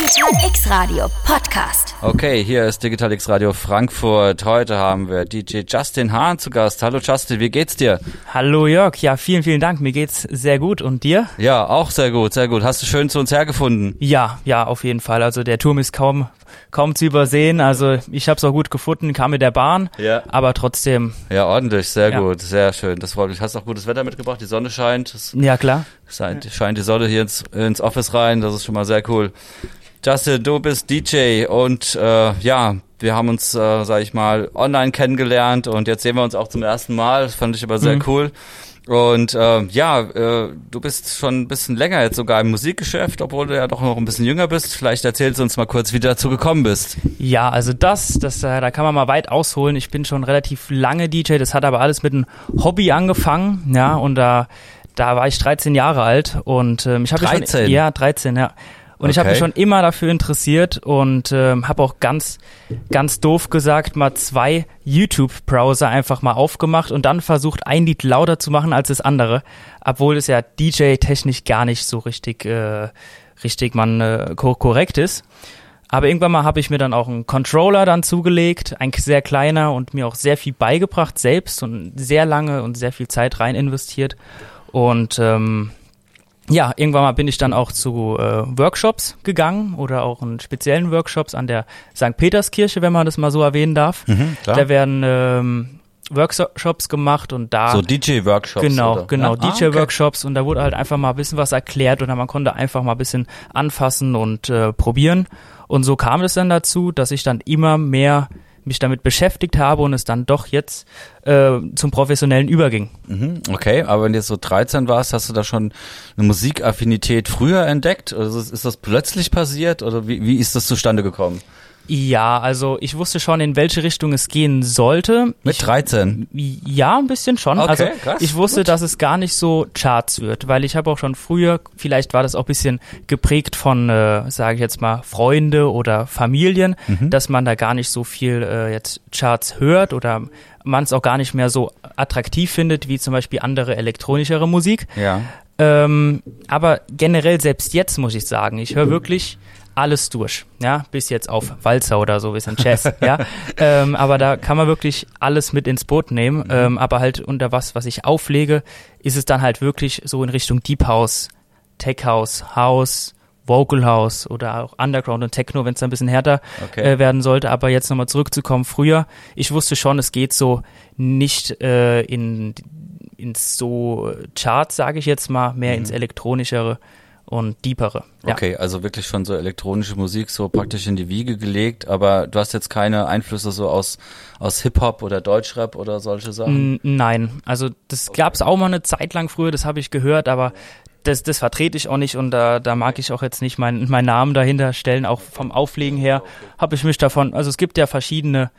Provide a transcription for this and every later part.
Digital X Radio Podcast. Okay, hier ist Digital X Radio Frankfurt. Heute haben wir DJ Justin Hahn zu Gast. Hallo Justin, wie geht's dir? Hallo Jörg, ja, vielen, vielen Dank. Mir geht's sehr gut. Und dir? Ja, auch sehr gut, sehr gut. Hast du schön zu uns hergefunden? Ja, ja, auf jeden Fall. Also der Turm ist kaum kaum zu übersehen. Also ich habe es auch gut gefunden, kam mit der Bahn, Ja. aber trotzdem, Ja, ordentlich, sehr Ja. gut, sehr schön. Das freut mich. Hast auch gutes Wetter mitgebracht, die Sonne scheint. Ja klar. scheint, scheint die Sonne hier ins, ins Office rein, das ist schon mal sehr cool. Justin, du bist DJ und äh, ja, wir haben uns, äh, sag ich mal, online kennengelernt und jetzt sehen wir uns auch zum ersten Mal. Das fand ich aber sehr Mhm. cool. Und äh, ja, äh, du bist schon ein bisschen länger jetzt sogar im Musikgeschäft, obwohl du ja doch noch ein bisschen jünger bist. Vielleicht erzählst du uns mal kurz, wie du dazu gekommen bist. Ja, also das, das, äh, da kann man mal weit ausholen. Ich bin schon relativ lange DJ. Das hat aber alles mit einem Hobby angefangen, ja. Und da, da war ich 13 Jahre alt und ähm, ich habe mich 13? Schon, ja, 13, ja. Und ich habe mich Okay. schon immer dafür interessiert und ähm, habe auch ganz, ganz doof gesagt mal zwei YouTube-Browser einfach mal aufgemacht und dann versucht, ein Lied lauter zu machen als das andere, obwohl es ja DJ-technisch gar nicht so richtig, äh, richtig man äh, ko korrekt ist. Aber irgendwann mal habe ich mir dann auch einen Controller dann zugelegt, ein sehr kleiner und mir auch sehr viel beigebracht selbst und sehr lange und sehr viel Zeit rein investiert. Und ähm, ja, irgendwann mal bin ich dann auch zu äh, Workshops gegangen oder auch in speziellen Workshops an der St. Peterskirche, wenn man das mal so erwähnen darf. klar. Da werden ähm, Workshops gemacht und da so DJ-Workshops. Genau, oder? genau, Ja? Ah, DJ-Workshops und da wurde halt einfach mal ein bisschen was erklärt oder man konnte einfach mal ein bisschen anfassen und äh, probieren. Und so kam es dann dazu, dass ich dann immer mehr mich damit beschäftigt habe und es dann doch jetzt äh, zum Professionellen überging. Mhm, okay, aber wenn du jetzt so 13 warst, hast du da schon eine Musikaffinität früher entdeckt? Also ist das plötzlich passiert oder wie, wie ist das zustande gekommen? Ja, also ich wusste schon, in welche Richtung es gehen sollte. Mit ich, 13? Ja, ein bisschen schon. Okay, also krass, ich wusste, gut. dass es gar nicht so Charts wird, weil ich habe auch schon früher, vielleicht war das auch ein bisschen geprägt von, äh, sage ich jetzt mal, Freunde oder Familien, Mhm. dass man da gar nicht so viel äh, jetzt Charts hört oder man es auch gar nicht mehr so attraktiv findet wie zum Beispiel andere elektronischere Musik. Ja. Ähm, aber generell selbst jetzt muss ich sagen, ich höre wirklich alles durch, ja, bis jetzt auf Walzer oder so, bisschen Jazz, ja. Ähm, aber da kann man wirklich alles mit ins Boot nehmen. Ähm, aber halt unter was, was ich auflege, ist es dann halt wirklich so in Richtung Deep House, Tech House, House, Vocal House oder auch Underground und Techno, wenn es ein bisschen härter Okay. äh, werden sollte. Aber jetzt nochmal zurückzukommen, früher, ich wusste schon, es geht so nicht äh, in ins so Charts, sage ich jetzt mal, mehr ins elektronischere und deepere. Ja. Okay, also wirklich schon so elektronische Musik so praktisch in die Wiege gelegt, aber du hast jetzt keine Einflüsse so aus, aus Hip-Hop oder Deutschrap oder solche Sachen? Nein, also das gab's auch mal eine Zeit lang früher, das habe ich gehört, aber das, das vertrete ich auch nicht und da, da mag ich auch jetzt nicht meinen meinen Namen dahinter stellen, auch vom Auflegen her habe ich mich davon, also es gibt ja verschiedene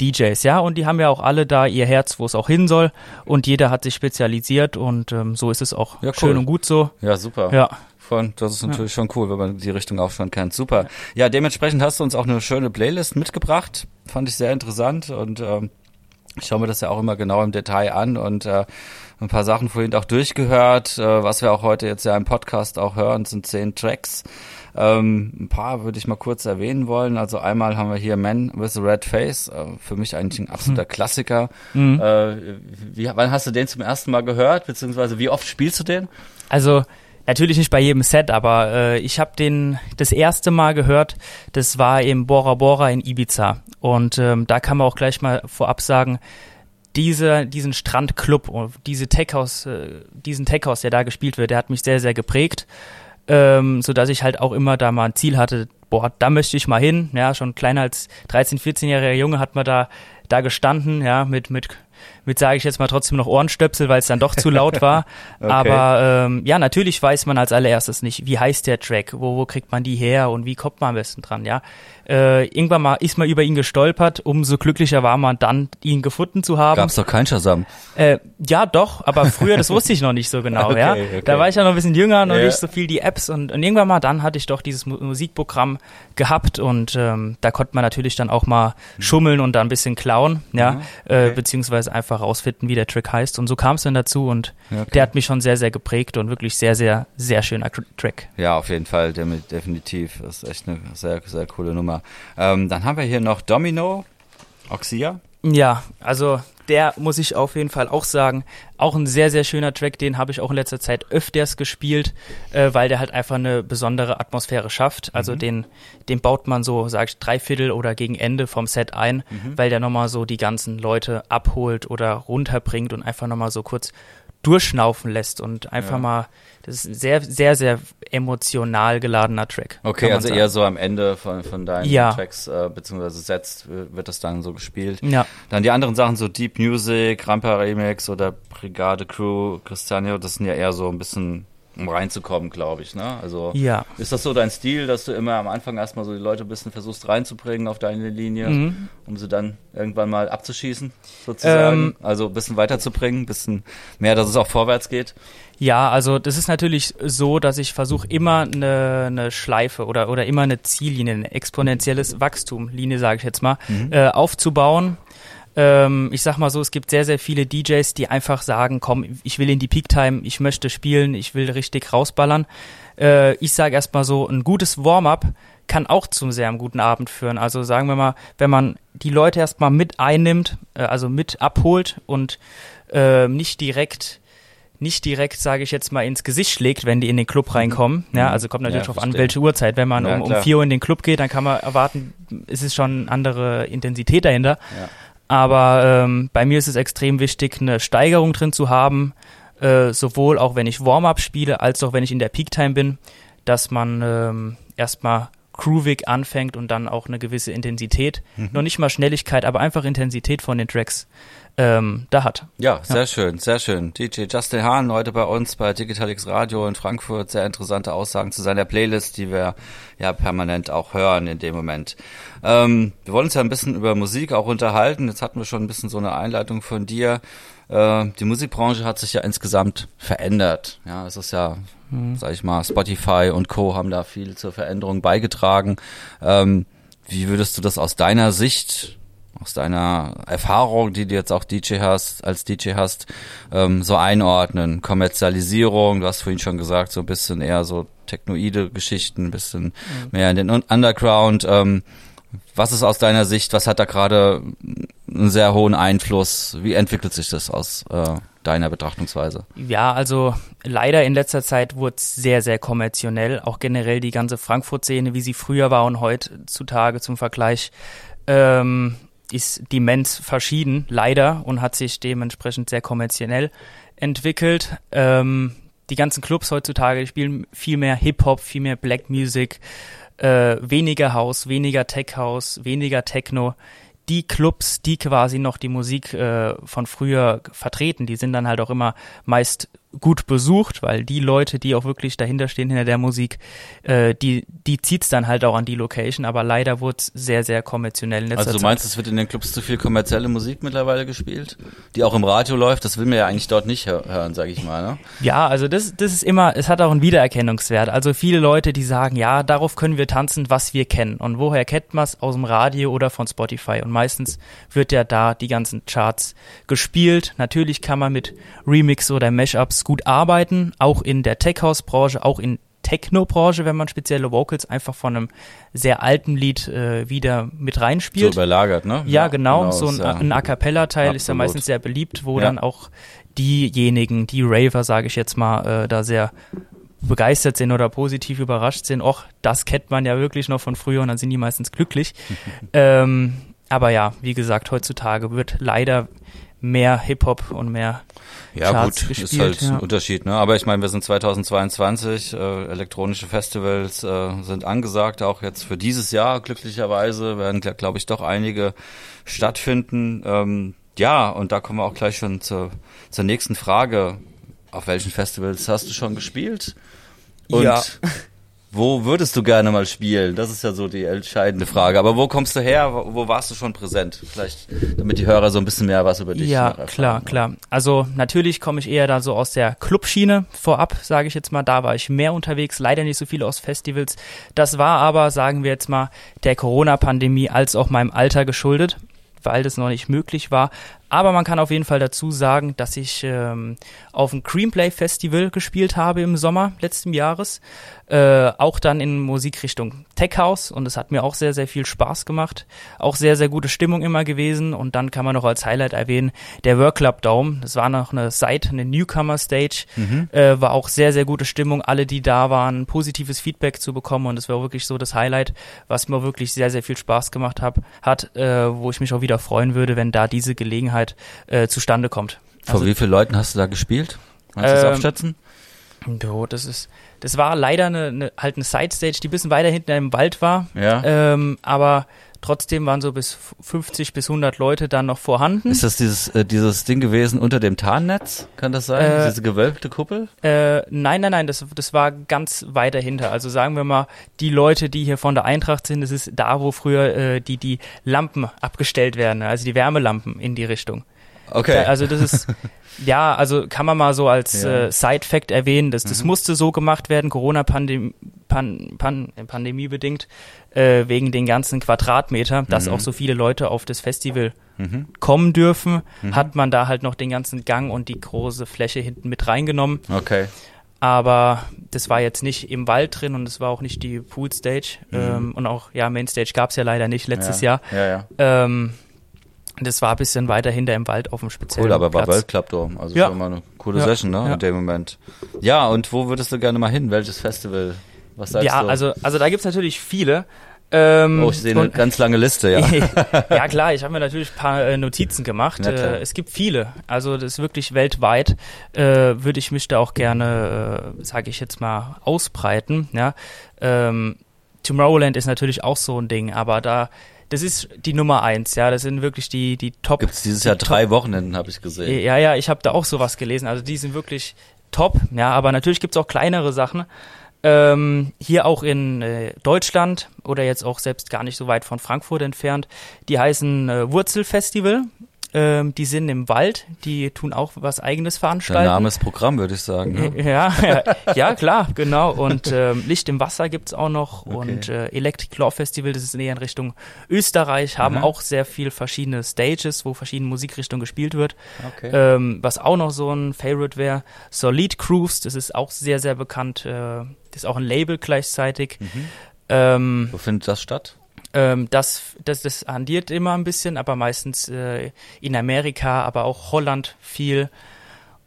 DJs, ja, und die haben ja auch alle da ihr Herz, wo es auch hin soll und jeder hat sich spezialisiert und ähm, so ist es auch Ja, cool. schön und gut so. Ja, super. Ja. Von, das ist natürlich schon cool, wenn man die Richtung auch schon kennt. Super. Ja, dementsprechend hast du uns auch eine schöne Playlist mitgebracht. Fand ich sehr interessant und ähm, ich schaue mir das ja auch immer genau im Detail an und äh, ein paar Sachen vorhin auch durchgehört. Äh, was wir auch heute jetzt ja im Podcast auch hören, sind zehn Tracks. Ähm, ein paar würde ich mal kurz erwähnen wollen. Also einmal haben wir hier Man with a Red Face, äh, für mich eigentlich ein absoluter Klassiker. Mhm. Äh, wie, wann hast du den zum ersten Mal gehört, beziehungsweise wie oft spielst du den? Also natürlich nicht bei jedem Set, aber äh, ich habe den das erste Mal gehört, das war im Bora Bora in Ibiza. Und ähm, da kann man auch gleich mal vorab sagen, diese, diesen Strandclub, und diese Techhouse, äh, diesen Techhouse, der da gespielt wird, der hat mich sehr, sehr geprägt, ähm, so dass ich halt auch immer da mal ein Ziel hatte, boah, da möchte ich mal hin. Ja, schon kleiner als 13, 14-jähriger Junge hat man da, da gestanden, ja, mit, mit, mit sage ich jetzt mal trotzdem noch Ohrenstöpsel, weil es dann doch zu laut war. Okay. Aber ähm, ja, natürlich weiß man als allererstes nicht, wie heißt der Track, wo, wo kriegt man die her und wie kommt man am besten dran, ja. Äh, irgendwann mal ist man über ihn gestolpert, umso glücklicher war man dann, ihn gefunden zu haben. Gab's doch kein Shazam. Äh, ja, doch, aber früher, das wusste ich noch nicht so genau, Okay, ja. okay. Da war ich ja noch ein bisschen jünger, noch Ja. nicht so viel die Apps und, und irgendwann mal dann hatte ich doch dieses Mu Musikprogramm gehabt und ähm, da konnte man natürlich dann auch mal schummeln und da ein bisschen klauen, ja, Mhm, äh, beziehungsweise einfach einfach rausfinden, wie der Track heißt. Und so kam es dann dazu und okay. der hat mich schon sehr, sehr geprägt und wirklich sehr, sehr, sehr schöner Track. Ja, auf jeden Fall, definitiv. Das ist echt eine sehr, sehr coole Nummer. Ähm, dann haben wir hier noch Domino, Oxia. Ja, also der muss ich auf jeden Fall auch sagen, auch ein sehr, sehr schöner Track, den habe ich auch in letzter Zeit öfters gespielt, äh, weil der halt einfach eine besondere Atmosphäre schafft. Also mhm. den, den baut man so, sag ich, drei Viertel oder gegen Ende vom Set ein, mhm. weil der nochmal so die ganzen Leute abholt oder runterbringt und einfach nochmal so kurz durchschnaufen lässt und einfach ja. mal, das ist ein sehr, sehr, sehr emotional geladener Track. Okay, also sagen. eher so am Ende von, von deinen ja. Tracks, äh, beziehungsweise Sets wird das dann so gespielt. Ja. Dann die anderen Sachen, so Deep Music, Rampa Remix oder Brigade Crew, Cristiano, das sind ja eher so ein bisschen um reinzukommen, glaube ich. Ne? Also ja. ist das so dein Stil, dass du immer am Anfang erstmal so die Leute ein bisschen versuchst reinzubringen auf deine Linie, mhm. um sie dann irgendwann mal abzuschießen, sozusagen? Ähm, also ein bisschen weiterzubringen, ein bisschen mehr, dass es auch vorwärts geht? Ja, also das ist natürlich so, dass ich versuche immer eine, eine Schleife oder, oder immer eine Ziellinie, ein exponentielles Wachstum, Linie sage ich jetzt mal, mhm. äh, aufzubauen ähm, ich sag mal so, es gibt sehr, sehr viele DJs, die einfach sagen, komm, ich will in die Peak-Time, ich möchte spielen, ich will richtig rausballern. Äh, ich sage erstmal so, ein gutes Warm-up kann auch zum sehr guten Abend führen. Also sagen wir mal, wenn man die Leute erstmal mit einnimmt, äh, also mit abholt und äh, nicht direkt nicht direkt, sage ich jetzt mal, ins Gesicht schlägt, wenn die in den Club mhm. reinkommen. Ja, mhm. also kommt natürlich ja, drauf an, welche Uhrzeit. Wenn man ja, um, um 4 Uhr in den Club geht, dann kann man erwarten, es ist schon eine andere Intensität dahinter. Ja. Aber ähm, bei mir ist es extrem wichtig, eine Steigerung drin zu haben, äh, sowohl auch wenn ich Warm-up spiele, als auch wenn ich in der Peak-Time bin, dass man ähm, erstmal groovig anfängt und dann auch eine gewisse Intensität, mhm. noch nicht mal Schnelligkeit, aber einfach Intensität von den Tracks ähm, da hat. Ja, sehr ja. schön, sehr schön. DJ Justin Hahn heute bei uns bei Digitalix Radio in Frankfurt. Sehr interessante Aussagen zu seiner Playlist, die wir ja permanent auch hören in dem Moment. Ähm, wir wollen uns ja ein bisschen über Musik auch unterhalten. Jetzt hatten wir schon ein bisschen so eine Einleitung von dir. Äh, die Musikbranche hat sich ja insgesamt verändert. Ja, es ist ja, mhm. sag ich mal, Spotify und Co. haben da viel zur Veränderung beigetragen. Ähm, wie würdest du das aus deiner Sicht aus deiner Erfahrung, die du jetzt auch DJ hast, als DJ hast, ähm, so einordnen? Kommerzialisierung, du hast vorhin schon gesagt, so ein bisschen eher so technoide Geschichten, ein bisschen mhm. mehr in den Underground. Ähm, was ist aus deiner Sicht, was hat da gerade einen sehr hohen Einfluss? Wie entwickelt sich das aus äh, deiner Betrachtungsweise? Ja, also leider in letzter Zeit wurde es sehr, sehr kommerziell. Auch generell die ganze Frankfurt-Szene, wie sie früher war und heutzutage zum Vergleich, ähm, ist Demenz verschieden, leider, und hat sich dementsprechend sehr kommerziell entwickelt. Ähm, die ganzen Clubs heutzutage spielen viel mehr Hip-Hop, viel mehr Black Music, äh, weniger House, weniger Tech House, weniger Techno. Die Clubs, die quasi noch die Musik äh, von früher vertreten, die sind dann halt auch immer meist gut besucht, weil die Leute, die auch wirklich dahinter stehen, hinter der Musik, äh, die, die zieht's dann halt auch an die Location, aber leider wurde es sehr, sehr kommerziell. In also du meinst, es wird in den Clubs zu viel kommerzielle Musik mittlerweile gespielt, die auch im Radio läuft? Das will man ja eigentlich dort nicht hören, sag ich mal, ne? Ja, also das, das ist immer, es hat auch einen Wiedererkennungswert. Also viele Leute, die sagen, ja, darauf können wir tanzen, was wir kennen. Und woher kennt man es? Aus dem Radio oder von Spotify. Und meistens wird ja da die ganzen Charts gespielt. Natürlich kann man mit Remix oder Mashups gut arbeiten, auch in der Tech-House-Branche, auch in Techno-Branche, wenn man spezielle Vocals einfach von einem sehr alten Lied äh, wieder mit reinspielt. So überlagert, ne? Ja, ja genau. genau. So ein, ja ein A Cappella-Teil ist ja meistens sehr beliebt, wo ja. dann auch diejenigen, die Raver, sage ich jetzt mal, äh, da sehr begeistert sind oder positiv überrascht sind. Och, das kennt man ja wirklich noch von früher und dann sind die meistens glücklich. ähm, aber ja, wie gesagt, heutzutage wird leider mehr Hip-Hop und mehr ja, Charts gut, gespielt. ist halt ja. ein Unterschied, ne? Aber ich meine, wir sind 2022, äh, elektronische Festivals äh, sind angesagt, auch jetzt für dieses Jahr glücklicherweise werden, glaube ich, doch einige stattfinden. Ähm, ja, und da kommen wir auch gleich schon zur, zur nächsten Frage. Auf welchen Festivals hast du schon gespielt? Und ja. Wo würdest du gerne mal spielen? Das ist ja so die entscheidende Frage. Aber wo kommst du her? Wo warst du schon präsent? Vielleicht, damit die Hörer so ein bisschen mehr was über dich Ja, klar, klar. Also natürlich komme ich eher da so aus der Clubschiene vorab, sage ich jetzt mal. Da war ich mehr unterwegs, leider nicht so viel aus Festivals. Das war aber, sagen wir jetzt mal, der Corona-Pandemie als auch meinem Alter geschuldet weil das noch nicht möglich war. Aber man kann auf jeden Fall dazu sagen, dass ich ähm, auf dem Creamplay Festival gespielt habe im Sommer letzten Jahres. Äh, auch dann in Musikrichtung Tech House und es hat mir auch sehr, sehr viel Spaß gemacht. Auch sehr, sehr gute Stimmung immer gewesen. Und dann kann man noch als Highlight erwähnen, der Work Club Dome. Das war noch eine Site, eine Newcomer Stage. Mhm. Äh, war auch sehr, sehr gute Stimmung. Alle, die da waren, positives Feedback zu bekommen. Und es war wirklich so das Highlight, was mir wirklich sehr, sehr viel Spaß gemacht hab, hat, äh, wo ich mich auch wieder freuen würde, wenn da diese Gelegenheit äh, zustande kommt. Vor also, wie vielen Leuten hast du da gespielt? Kannst du das ähm, abschätzen? Jo, das ist, das war leider eine, eine halt eine Side-Stage, die ein bisschen weiter hinten im Wald war. Ja. Ähm, aber trotzdem waren so bis 50 bis 100 Leute dann noch vorhanden. Ist das dieses, äh, dieses Ding gewesen unter dem Tarnnetz? Kann das sein? Äh, Diese gewölbte Kuppel? Äh, nein, nein, nein, das, das war ganz weit dahinter. Also sagen wir mal, die Leute, die hier von der Eintracht sind, das ist da, wo früher äh, die, die Lampen abgestellt werden, also die Wärmelampen in die Richtung. Okay. Da, also das ist, ja, also kann man mal so als ja. äh, Side-Fact erwähnen, dass das mhm. musste so gemacht werden, Corona-Pandemie Pan, Pan, Pandemie bedingt, äh, wegen den ganzen Quadratmeter, dass mhm. auch so viele Leute auf das Festival mhm. kommen dürfen, mhm. hat man da halt noch den ganzen Gang und die große Fläche hinten mit reingenommen. Okay. Aber das war jetzt nicht im Wald drin und es war auch nicht die Pool Stage. Mhm. Ähm, und auch, ja, Main Stage gab es ja leider nicht letztes ja. Jahr. Ja, ja. Ähm, das war ein bisschen weiter hinter im Wald auf dem speziellen Cool, aber Platz. war Weltklappdom, also ja. schon mal eine coole ja. Session, ne, ja. in dem Moment. Ja, und wo würdest du gerne mal hin? Welches Festival? Was sagst ja, du? also, also da gibt's natürlich viele. Ähm, oh, ich sehe eine ganz lange Liste, ja. ja, klar, ich habe mir natürlich ein paar äh, Notizen gemacht. Äh, es gibt viele. Also das ist wirklich weltweit. Äh, Würde ich mich da auch gerne, äh, sage ich jetzt mal, ausbreiten. Ja? Ähm, Tomorrowland ist natürlich auch so ein Ding, aber da das ist die Nummer eins, ja. Das sind wirklich die, die Top. Gibt es dieses Jahr drei Wochenenden, habe ich gesehen. Ja, ja, ich habe da auch sowas gelesen. Also die sind wirklich top, ja, aber natürlich gibt's auch kleinere Sachen. Ähm, hier auch in äh, Deutschland oder jetzt auch selbst gar nicht so weit von Frankfurt entfernt. Die heißen äh, Wurzelfestival. Ähm, die sind im Wald, die tun auch was eigenes veranstalten. Der Name ist Programm, würde ich sagen. Ne? Ja, ja, ja, klar, genau. Und ähm, Licht im Wasser gibt's auch noch. Okay. Und äh, Electric Law Festival, das ist näher in Richtung Österreich, haben mhm. auch sehr viel verschiedene Stages, wo verschiedene Musikrichtungen gespielt wird. Okay. Ähm, was auch noch so ein Favorite wäre. Solid Cruise, das ist auch sehr, sehr bekannt. Äh, das ist auch ein Label gleichzeitig. Mhm. Ähm, Wo findet das statt? Ähm, das, das, das handiert immer ein bisschen, aber meistens äh, in Amerika, aber auch Holland viel.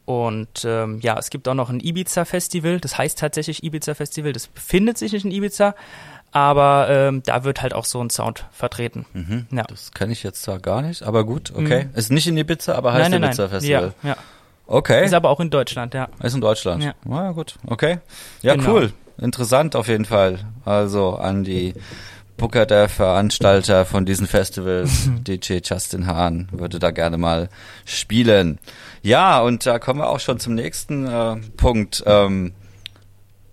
Und ähm, ja, es gibt auch noch ein Ibiza-Festival, das heißt tatsächlich Ibiza-Festival, das befindet sich nicht in Ibiza, aber ähm, da wird halt auch so ein Sound vertreten. Mhm, ja. Das kenne ich jetzt zwar gar nicht, aber gut, okay. Mhm. Ist nicht in Ibiza, aber heißt Ibiza-Festival. Ja, ja. Okay. Ist aber auch in Deutschland, ja. Ist in Deutschland. Ja, ah, gut, okay. Ja, genau. cool. Interessant auf jeden Fall. Also an die Booker, der Veranstalter von diesen Festivals, DJ Justin Hahn, würde da gerne mal spielen. Ja, und da kommen wir auch schon zum nächsten äh, Punkt. Ähm,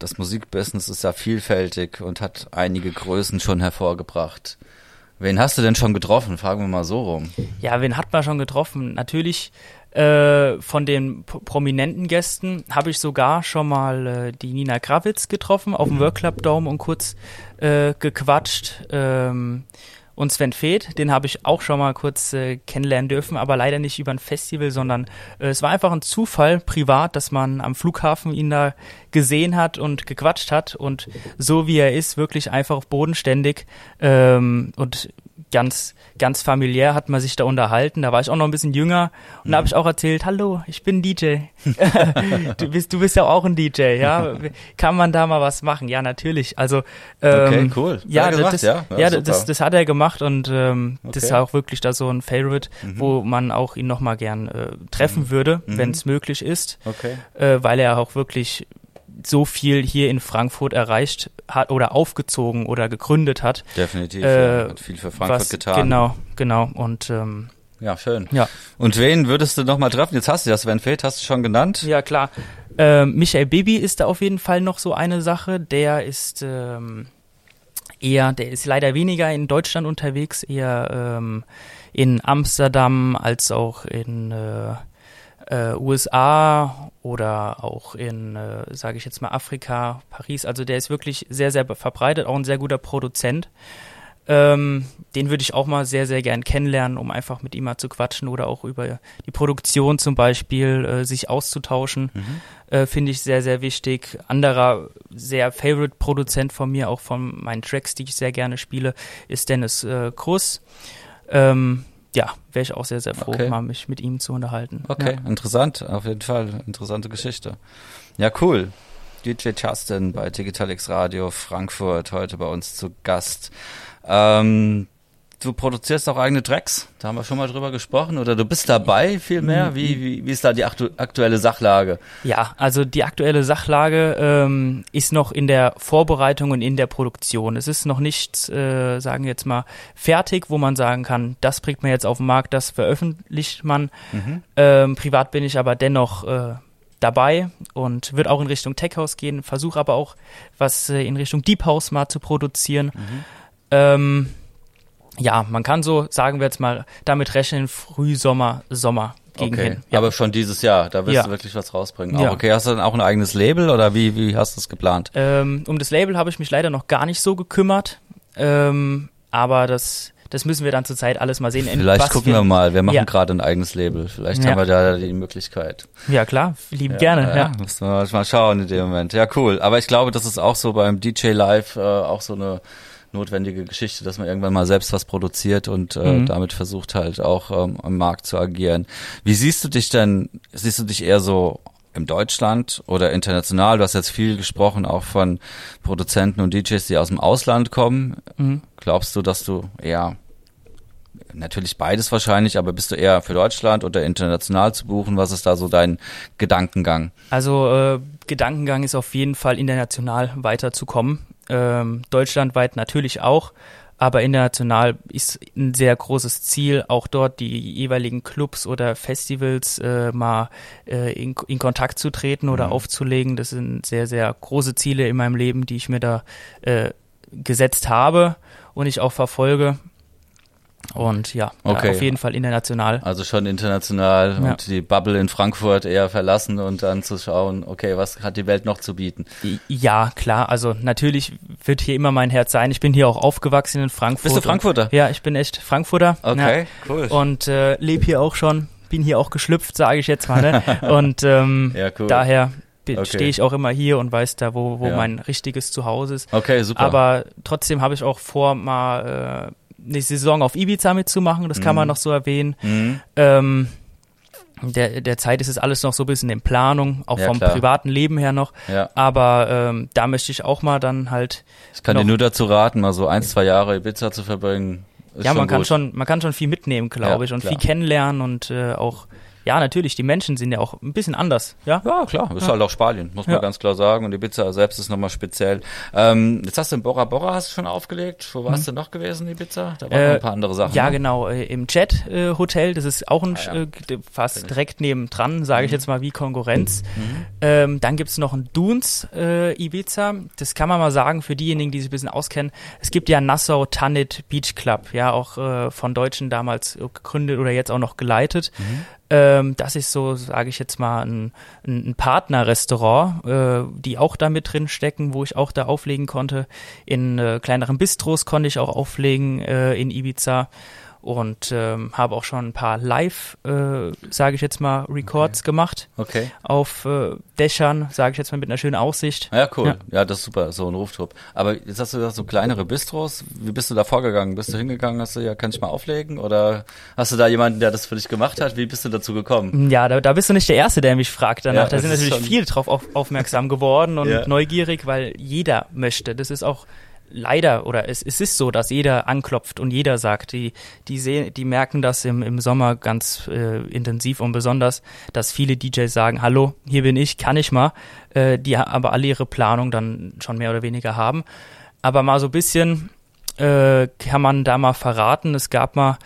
das Musikbusiness ist ja vielfältig und hat einige Größen schon hervorgebracht. Wen hast du denn schon getroffen? Fragen wir mal so rum. Ja, wen hat man schon getroffen? Natürlich äh, von den prominenten Gästen habe ich sogar schon mal äh, die Nina Krawitz getroffen auf dem Work Club Dome und kurz äh, gequatscht. Ähm, und Sven Feth, den habe ich auch schon mal kurz äh, kennenlernen dürfen, aber leider nicht über ein Festival, sondern äh, es war einfach ein Zufall privat, dass man am Flughafen ihn da gesehen hat und gequatscht hat. Und so wie er ist, wirklich einfach bodenständig. Ähm, und ganz, ganz familiär hat man sich da unterhalten. Da war ich auch noch ein bisschen jünger und mhm. da habe ich auch erzählt, hallo, ich bin DJ. du bist, du bist ja auch ein DJ, ja. Kann man da mal was machen? Ja, natürlich. Also ähm, okay, cool. Ja, gemacht, das, ja? ja, ja das, das hat er gemacht und ähm, okay. das ist auch wirklich da so ein Favorite, mhm. wo man auch ihn noch mal gern äh, treffen mhm. würde, mhm. wenn es möglich ist. Okay. Äh, weil er auch wirklich so viel hier in Frankfurt erreicht hat oder aufgezogen oder gegründet hat. Definitiv, äh, hat viel für Frankfurt was, getan. Genau, genau. Und ähm, ja, schön. Ja. Und wen würdest du noch mal treffen? Jetzt hast du ja Sven Feld, hast du schon genannt. Ja, klar. Ähm, Michael Bibi ist da auf jeden Fall noch so eine Sache. Der ist ähm, eher, der ist leider weniger in Deutschland unterwegs, eher ähm, in Amsterdam als auch in äh, äh, USA oder auch in, äh, sage ich jetzt mal, Afrika, Paris. Also der ist wirklich sehr, sehr verbreitet, auch ein sehr guter Produzent. Ähm, den würde ich auch mal sehr, sehr gern kennenlernen, um einfach mit ihm mal zu quatschen oder auch über die Produktion zum Beispiel äh, sich auszutauschen. Mhm. Äh, Finde ich sehr, sehr wichtig. Anderer sehr Favorite-Produzent von mir, auch von meinen Tracks, die ich sehr gerne spiele, ist Dennis äh, Kruss. Ähm, ja, wäre ich auch sehr, sehr froh, Okay. mal mich mit ihm zu unterhalten. Okay, interessant, auf jeden Fall. Interessante Geschichte. Ja, cool. DJ Justin bei Digital X Radio Frankfurt heute bei uns zu Gast. Ähm, du produzierst auch eigene Tracks, da haben wir schon mal drüber gesprochen, oder du bist dabei vielmehr? Wie, wie, wie ist da die aktu aktuelle Sachlage? Ja, also die aktuelle Sachlage ähm, ist noch in der Vorbereitung und in der Produktion. Es ist noch nicht, äh, sagen wir jetzt mal, fertig, wo man sagen kann, das bringt man jetzt auf den Markt, das veröffentlicht man. Ähm, privat bin ich aber dennoch äh, dabei und wird auch in Richtung Tech House gehen, versuche aber auch was äh, in Richtung Deep House mal zu produzieren. Ähm, ja, man kann so, sagen wir jetzt mal, damit rechnen, Frühsommer, Sommer gegen okay, hin. Ja. aber schon dieses Jahr, da wirst Ja. du wirklich was rausbringen. Ja. Okay, hast du dann auch ein eigenes Label oder wie, wie hast du es geplant? Ähm, um das Label habe ich mich leider noch gar nicht so gekümmert. Ähm, aber das, das müssen wir dann zur Zeit alles mal sehen. Vielleicht was gucken wir mal, wir machen Ja. gerade ein eigenes Label. Vielleicht Ja. haben wir da die Möglichkeit. Ja, klar, lieben gerne. Ja. Ja, müssen wir mal schauen in dem Moment. Ja, cool. Aber ich glaube, das ist auch so beim DJ Live äh, auch so eine notwendige Geschichte, dass man irgendwann mal selbst was produziert und äh, Mhm. damit versucht halt auch ähm, am Markt zu agieren. Wie siehst du dich denn, siehst du dich eher so im Deutschland oder international? Du hast jetzt viel gesprochen, auch von Produzenten und DJs, die aus dem Ausland kommen. Mhm. Glaubst du, dass du eher Natürlich beides wahrscheinlich, aber bist du eher für Deutschland oder international zu buchen? Was ist da so dein Gedankengang? Also äh, Gedankengang ist auf jeden Fall international weiterzukommen. Ähm, deutschlandweit natürlich auch, aber international ist ein sehr großes Ziel, auch dort die jeweiligen Clubs oder Festivals äh, mal äh, in, in Kontakt zu treten oder Mhm. aufzulegen. Das sind sehr, sehr große Ziele in meinem Leben, die ich mir da äh, gesetzt habe und ich auch verfolge. Und ja, da Okay. auf jeden Fall international. Also schon international Ja. und die Bubble in Frankfurt eher verlassen und dann zu schauen, okay, was hat die Welt noch zu bieten? Ja, klar. Also natürlich wird hier immer mein Herz sein. Ich bin hier auch aufgewachsen in Frankfurt. Bist du Frankfurter? Und, ja, ich bin echt Frankfurter. Okay, cool. Ja. Und äh, lebe hier auch schon. Bin hier auch geschlüpft, sage ich jetzt mal. Ne? Und ähm, Ja, cool. daher Okay. stehe ich auch immer hier und weiß da, wo, wo Ja. mein richtiges Zuhause ist. Okay, super. Aber trotzdem habe ich auch vor, mal äh, eine Saison auf Ibiza mitzumachen. Das kann man noch so erwähnen. Mhm. Ähm, der, der Zeit ist es alles noch so ein bisschen in Planung, auch Ja, vom klar. privaten Leben her noch. Ja, Aber ähm, da möchte ich auch mal dann halt, ich kann dir nur dazu raten, mal so ein, zwei Jahre Ibiza zu verbringen. Ja, man kann gut. schon, man kann schon viel mitnehmen, glaube Ja, ich, und klar. viel kennenlernen und äh, auch, ja, natürlich, die Menschen sind ja auch ein bisschen anders, ja. Ja, klar, ist halt auch Spanien, muss man Ja. ganz klar sagen. Und Ibiza selbst ist nochmal speziell. Ähm, jetzt hast du in Bora Bora hast du schon aufgelegt. Wo warst du noch gewesen, Ibiza? Da waren noch Mhm. Äh, ein paar andere Sachen. Ja, ne? genau, äh, im Jet äh, Hotel, das ist auch ein, Ah, ja. äh, fast direkt nebendran, sage Mhm. ich jetzt mal, wie Konkurrenz. Ähm, dann gibt's noch ein Dunes äh, Ibiza, das kann man mal sagen, für diejenigen, die sich ein bisschen auskennen. Es gibt ja Nassau Tanit Beach Club, ja, auch äh, von Deutschen damals gegründet oder jetzt auch noch geleitet. Mhm. Ähm, das ist so, sage ich jetzt mal, ein, ein Partnerrestaurant, äh, die auch da mit drin stecken, wo ich auch da auflegen konnte. In äh, kleineren Bistros konnte ich auch auflegen äh, in Ibiza und ähm, habe auch schon ein paar Live, äh, sage ich jetzt mal, Records gemacht Okay. auf äh, Dächern, sage ich jetzt mal mit einer schönen Aussicht. Ja, cool. Ja. Ja. das ist super, so ein Rooftop. Aber jetzt hast du gesagt, so kleinere Bistros. Wie bist du da vorgegangen? Bist du hingegangen, hast du ja, kann ich mal auflegen? Oder hast du da jemanden, der das für dich gemacht hat? Wie bist du dazu gekommen? Ja, da, da bist du nicht der Erste, der mich fragt danach. Ja, da sind natürlich schon- viele drauf auf, aufmerksam geworden und Ja. neugierig, weil jeder möchte. Das ist auch leider oder es, es ist so, dass jeder anklopft und jeder sagt, die die sehen, die merken das im, im Sommer ganz äh, intensiv und besonders, dass viele DJs sagen, hallo, hier bin ich, kann ich mal, äh, die aber alle ihre Planung dann schon mehr oder weniger haben. Aber mal so ein bisschen äh, kann man da mal verraten. Es gab mal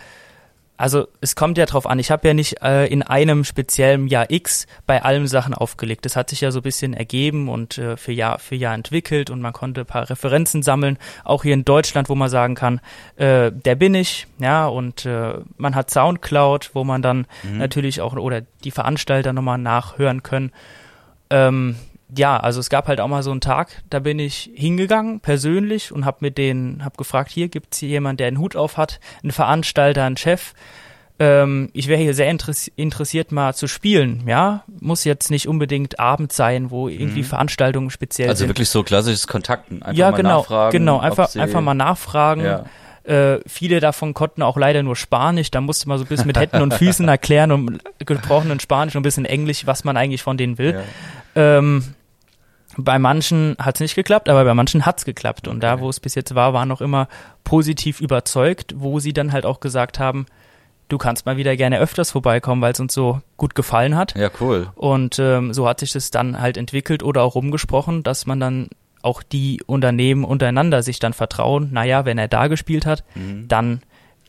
also es kommt ja drauf an. Ich habe ja nicht äh, in einem speziellen Jahr X bei allen Sachen aufgelegt. Das hat sich ja so ein bisschen ergeben und äh, für Jahr für Jahr entwickelt und man konnte ein paar Referenzen sammeln. Auch hier in Deutschland, wo man sagen kann, äh, der bin ich, ja. Und äh, man hat Soundcloud, wo man dann natürlich auch oder die Veranstalter nochmal nachhören können. Ähm, ja, also es gab halt auch mal so einen Tag, da bin ich hingegangen persönlich und habe mit denen, habe gefragt, hier gibt's hier jemand, der einen Hut auf hat, einen Veranstalter, einen Chef. Ähm, ich wäre hier sehr interess interessiert, mal zu spielen. Ja, muss jetzt nicht unbedingt Abend sein, wo irgendwie Mhm. Veranstaltungen speziell Also sind. wirklich so klassisches Kontakten. Einfach ja, mal genau, nachfragen. genau, einfach, einfach mal nachfragen. Ja. Äh, viele davon konnten auch leider nur Spanisch. Da musste man so ein bisschen mit Händen und Füßen erklären und gesprochenen Spanisch und ein bisschen Englisch, was man eigentlich von denen will. Ja. Ähm, bei manchen hat es nicht geklappt, aber bei manchen hat es geklappt. Und da, wo es bis jetzt war, waren noch immer positiv überzeugt, wo sie dann halt auch gesagt haben, du kannst mal wieder gerne öfters vorbeikommen, weil es uns so gut gefallen hat. ja, cool. Und ähm, so hat sich das dann halt entwickelt oder auch rumgesprochen, dass man dann auch die Unternehmen untereinander sich dann vertrauen, naja, wenn er da gespielt hat, dann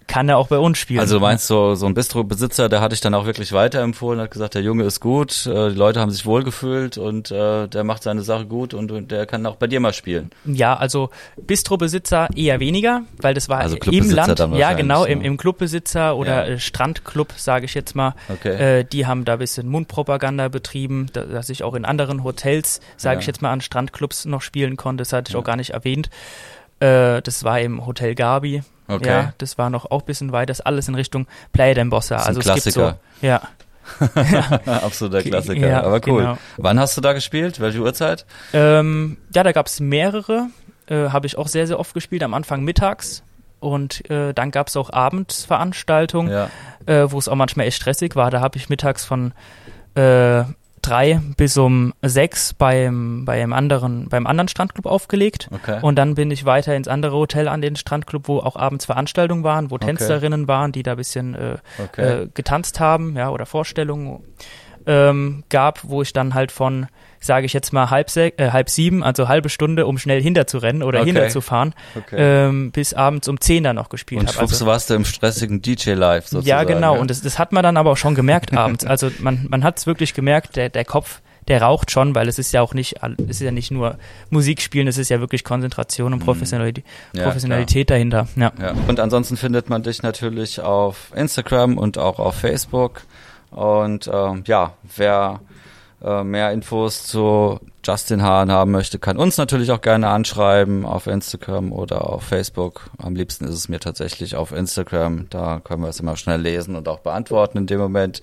kann er auch bei uns spielen. Also du meinst so, so ein Bistro-Besitzer, der hatte ich dann auch wirklich weiterempfohlen, hat gesagt, der Junge ist gut, äh, die Leute haben sich wohlgefühlt und äh, der macht seine Sache gut und, und der kann auch bei dir mal spielen. Ja, also Bistrobesitzer eher weniger, weil das war Also im Land. Ja, genau, im, ja. im Clubbesitzer oder Ja. äh, Strandclub, sage ich jetzt mal. Okay. Äh, die haben da ein bisschen Mundpropaganda betrieben, da, dass ich auch in anderen Hotels, sage Ja. ich jetzt mal, an Strandclubs noch spielen konnte. Das hatte ich auch gar nicht erwähnt. Äh, das war im Hotel Gabi. Okay. Ja, das war noch auch ein bisschen weiter. Das alles in Richtung Playa d'Embossa. ist ein Also es gibt so, Klassiker. ja, Absoluter Klassiker. Ja, Aber cool. genau. Wann hast du da gespielt? Welche Uhrzeit? Ähm, ja, da gab es mehrere. Äh, Habe ich auch sehr, sehr oft gespielt. Am Anfang mittags. Und äh, dann gab es auch Abendsveranstaltungen, Ja. äh, wo es auch manchmal echt stressig war. Da habe ich mittags von äh, drei bis um sechs beim, beim, anderen, beim anderen Strandclub aufgelegt. Okay. Und dann bin ich weiter ins andere Hotel an den Strandclub, wo auch abends Veranstaltungen waren, wo Tänzerinnen waren, die da ein bisschen äh, okay. äh, getanzt haben, ja, oder Vorstellungen ähm, gab, wo ich dann halt von, sage ich jetzt mal, halb, äh, halb sieben, also halbe Stunde, um schnell hinterzurennen oder Okay. hinterzufahren, okay. ähm, bis abends um zehn dann noch gespielt und habe. schwupps Also, warst du im stressigen DJ-Live sozusagen. ja, genau. Ja? Und das, das hat man dann aber auch schon gemerkt abends. Also man, man hat es wirklich gemerkt, der, der Kopf, der raucht schon, weil es ist ja auch nicht, es ist ja nicht nur Musik spielen, es ist ja wirklich Konzentration und Professionalität, Mhm. Ja, Professionalität dahinter. Ja. Ja. Und ansonsten findet man dich natürlich auf Instagram und auch auf Facebook. Und ähm, ja, wer äh, mehr Infos zu Justin Hahn haben möchte, kann uns natürlich auch gerne anschreiben auf Instagram oder auf Facebook. Am liebsten ist es mir tatsächlich auf Instagram. Da können wir es immer schnell lesen und auch beantworten in dem Moment.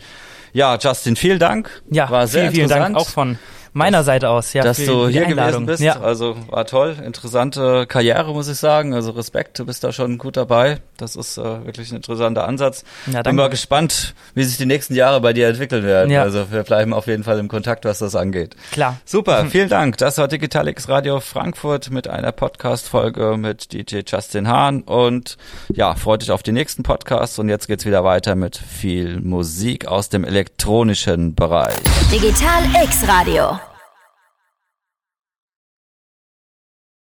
Ja, Justin, vielen Dank. Ja, War sehr vielen, vielen Dank auch von meiner Seite aus. Ja, dass für du die hier Einladung. gewesen bist. Ja. Also war toll, interessante Karriere, muss ich sagen. Also Respekt, du bist da schon gut dabei. Das ist äh, wirklich ein interessanter Ansatz. Ja, Bin danke. mal gespannt, wie sich die nächsten Jahre bei dir entwickeln werden. Ja. Also wir bleiben auf jeden Fall im Kontakt, was das angeht. Klar. Mhm. Super, vielen Dank. Das war Digital X Radio Frankfurt mit einer Podcast-Folge mit DJ Justin Hahn. Und ja, freut dich auf die nächsten Podcasts. Und jetzt geht's wieder weiter mit viel Musik aus dem elektronischen Bereich. Digital X Radio.